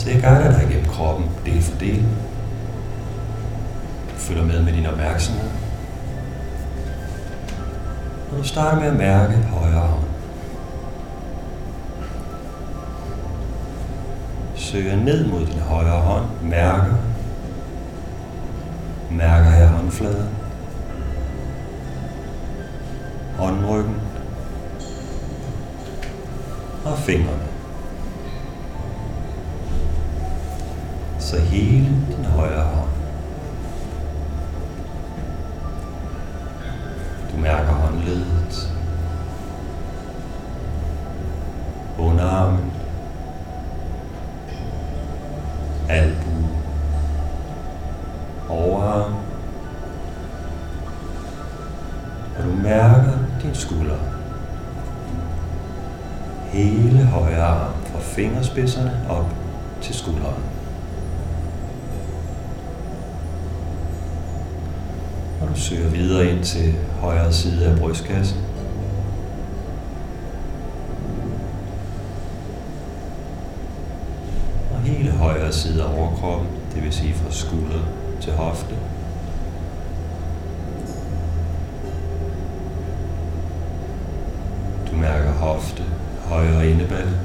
Så jeg guider dig igennem kroppen del for del. Du følger med med din opmærksomhed. Og du starter med at mærke højre arm. Søger ned mod din højre hånd, mærker. Mærker her håndfladen. Håndryggen. Og fingrene. Så hele din højre hånd. Du mærker håndledet. Underarmen. Albu. Overarm. Og du mærker din skulder. Hele højre arm fra fingerspidserne op til skulderen. Du søger videre ind til højre side af brystkassen. Og hele højre side af overkroppen, det vil sige fra skulder til hofte. Du mærker hofte, højre indeballe.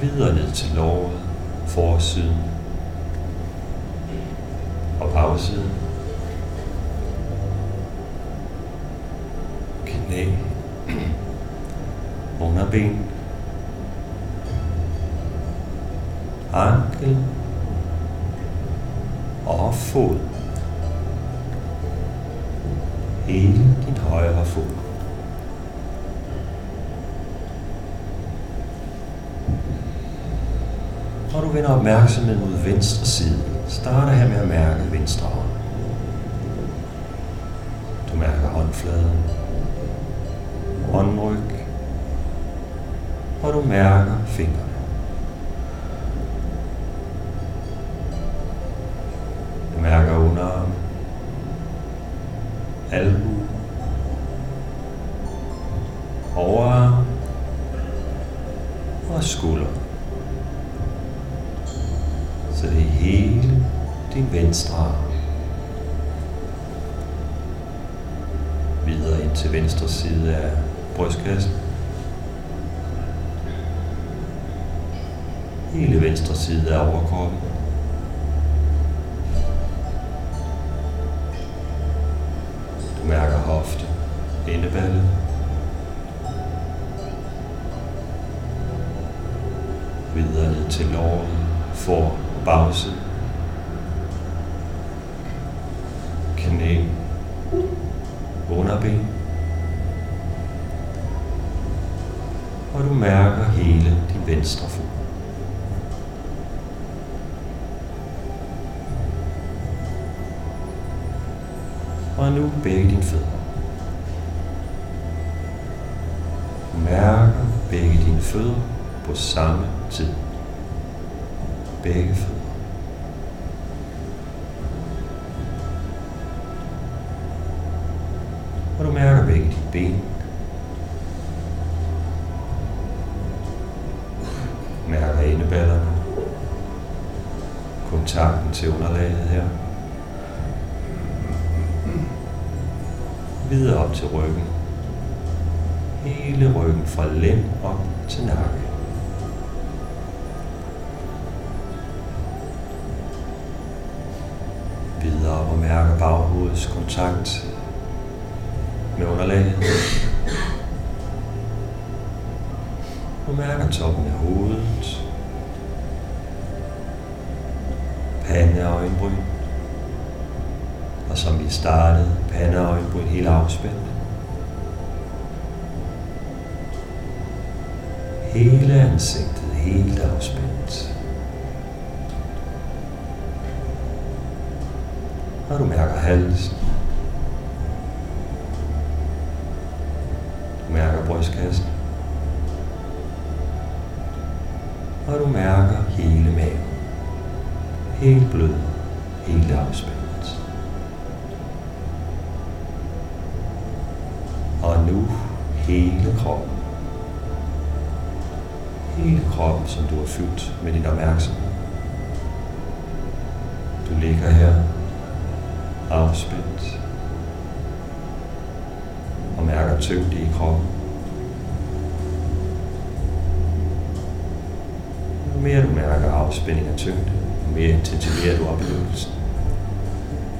Videre ned til låret, forsiden og bagsiden. Knæ, underben, ankel og fod. Hele din højre fod. Når du vender opmærksomheden mod venstre side, starter her med at mærke venstre hånd. Du mærker håndfladen, håndryg, og du mærker fingrene. Du mærker underarm, albu, overarm og skulder. Så det hele din venstre arm. Videre ind til venstre side af brystkassen. Hele venstre side af overkroppen. Du mærker hofte, endeballet, Videre ned til låret, for bagside. Knæ. Underben. Og du mærker hele din venstre fod. Og nu begge dine fødder. Mærker begge dine fødder på samme tid. Begge fødder. Og du mærker begge dine ben. Mærker indeballerne. Kontakten til underlaget her. Videre op til ryggen. Hele ryggen fra lænd op til nakke. Mærker baghovedets kontakt med underlaget. Du mærker toppen af hovedet. Pande og øjenbryn. Og som vi startede, pande og øjenbryn helt afspændt. Hele ansigtet helt afspændt. Halsen. Du mærker brystkassen. Og du mærker hele maven. Helt blød, helt afspændt. Og nu hele kroppen. hele kroppen, som du har fyldt med din opmærksomhed. Du ligger her afspændt og mærker tyngde i kroppen. Jo mere du mærker afspænding og tyngde, jo mere intensiverer du oplevelsen.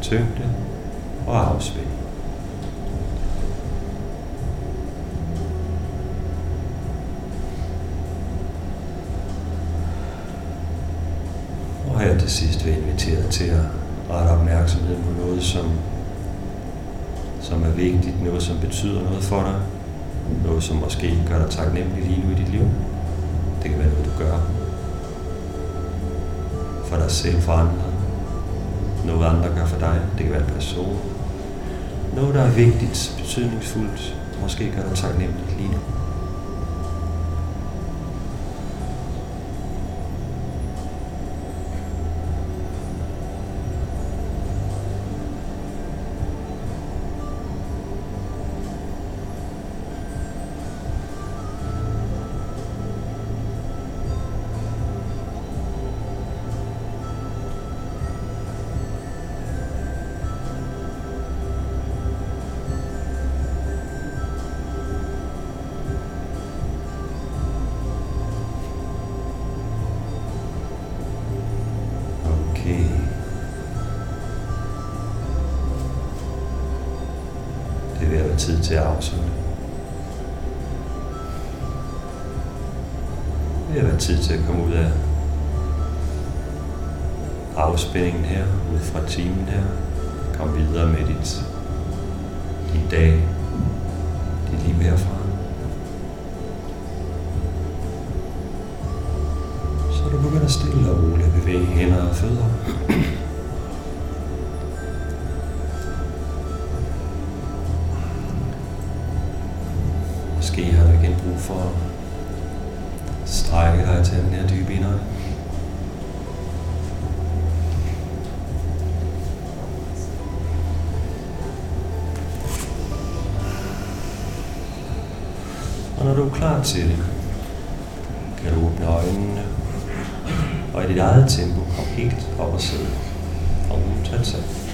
Tyngde og afspænding. Og her til sidst vil jeg invitere til at rette opmærksomheden på noget, som, som er vigtigt, noget, som betyder noget for dig, noget, som måske gør dig taknemmelig lige nu i dit liv. Det kan være noget, du gør for dig selv, for andre. Noget, andre gør for dig. Det kan være en person. Noget, der er vigtigt, betydningsfuldt, måske gør dig taknemmelig lige nu. Tid til at afslutte. Det er ved være tid til at komme ud af afspændingen her, ud fra timen her. Kom videre med dit, din dag, dit liv herfra. Så du begynder stille og roligt at bevæge hænder og fødder. Måske har du igen brug for at strække dig til den her dybe indånding. Og når du er klar til det, kan du åbne øjnene og i dit eget tempo komme helt op og sidde og uden til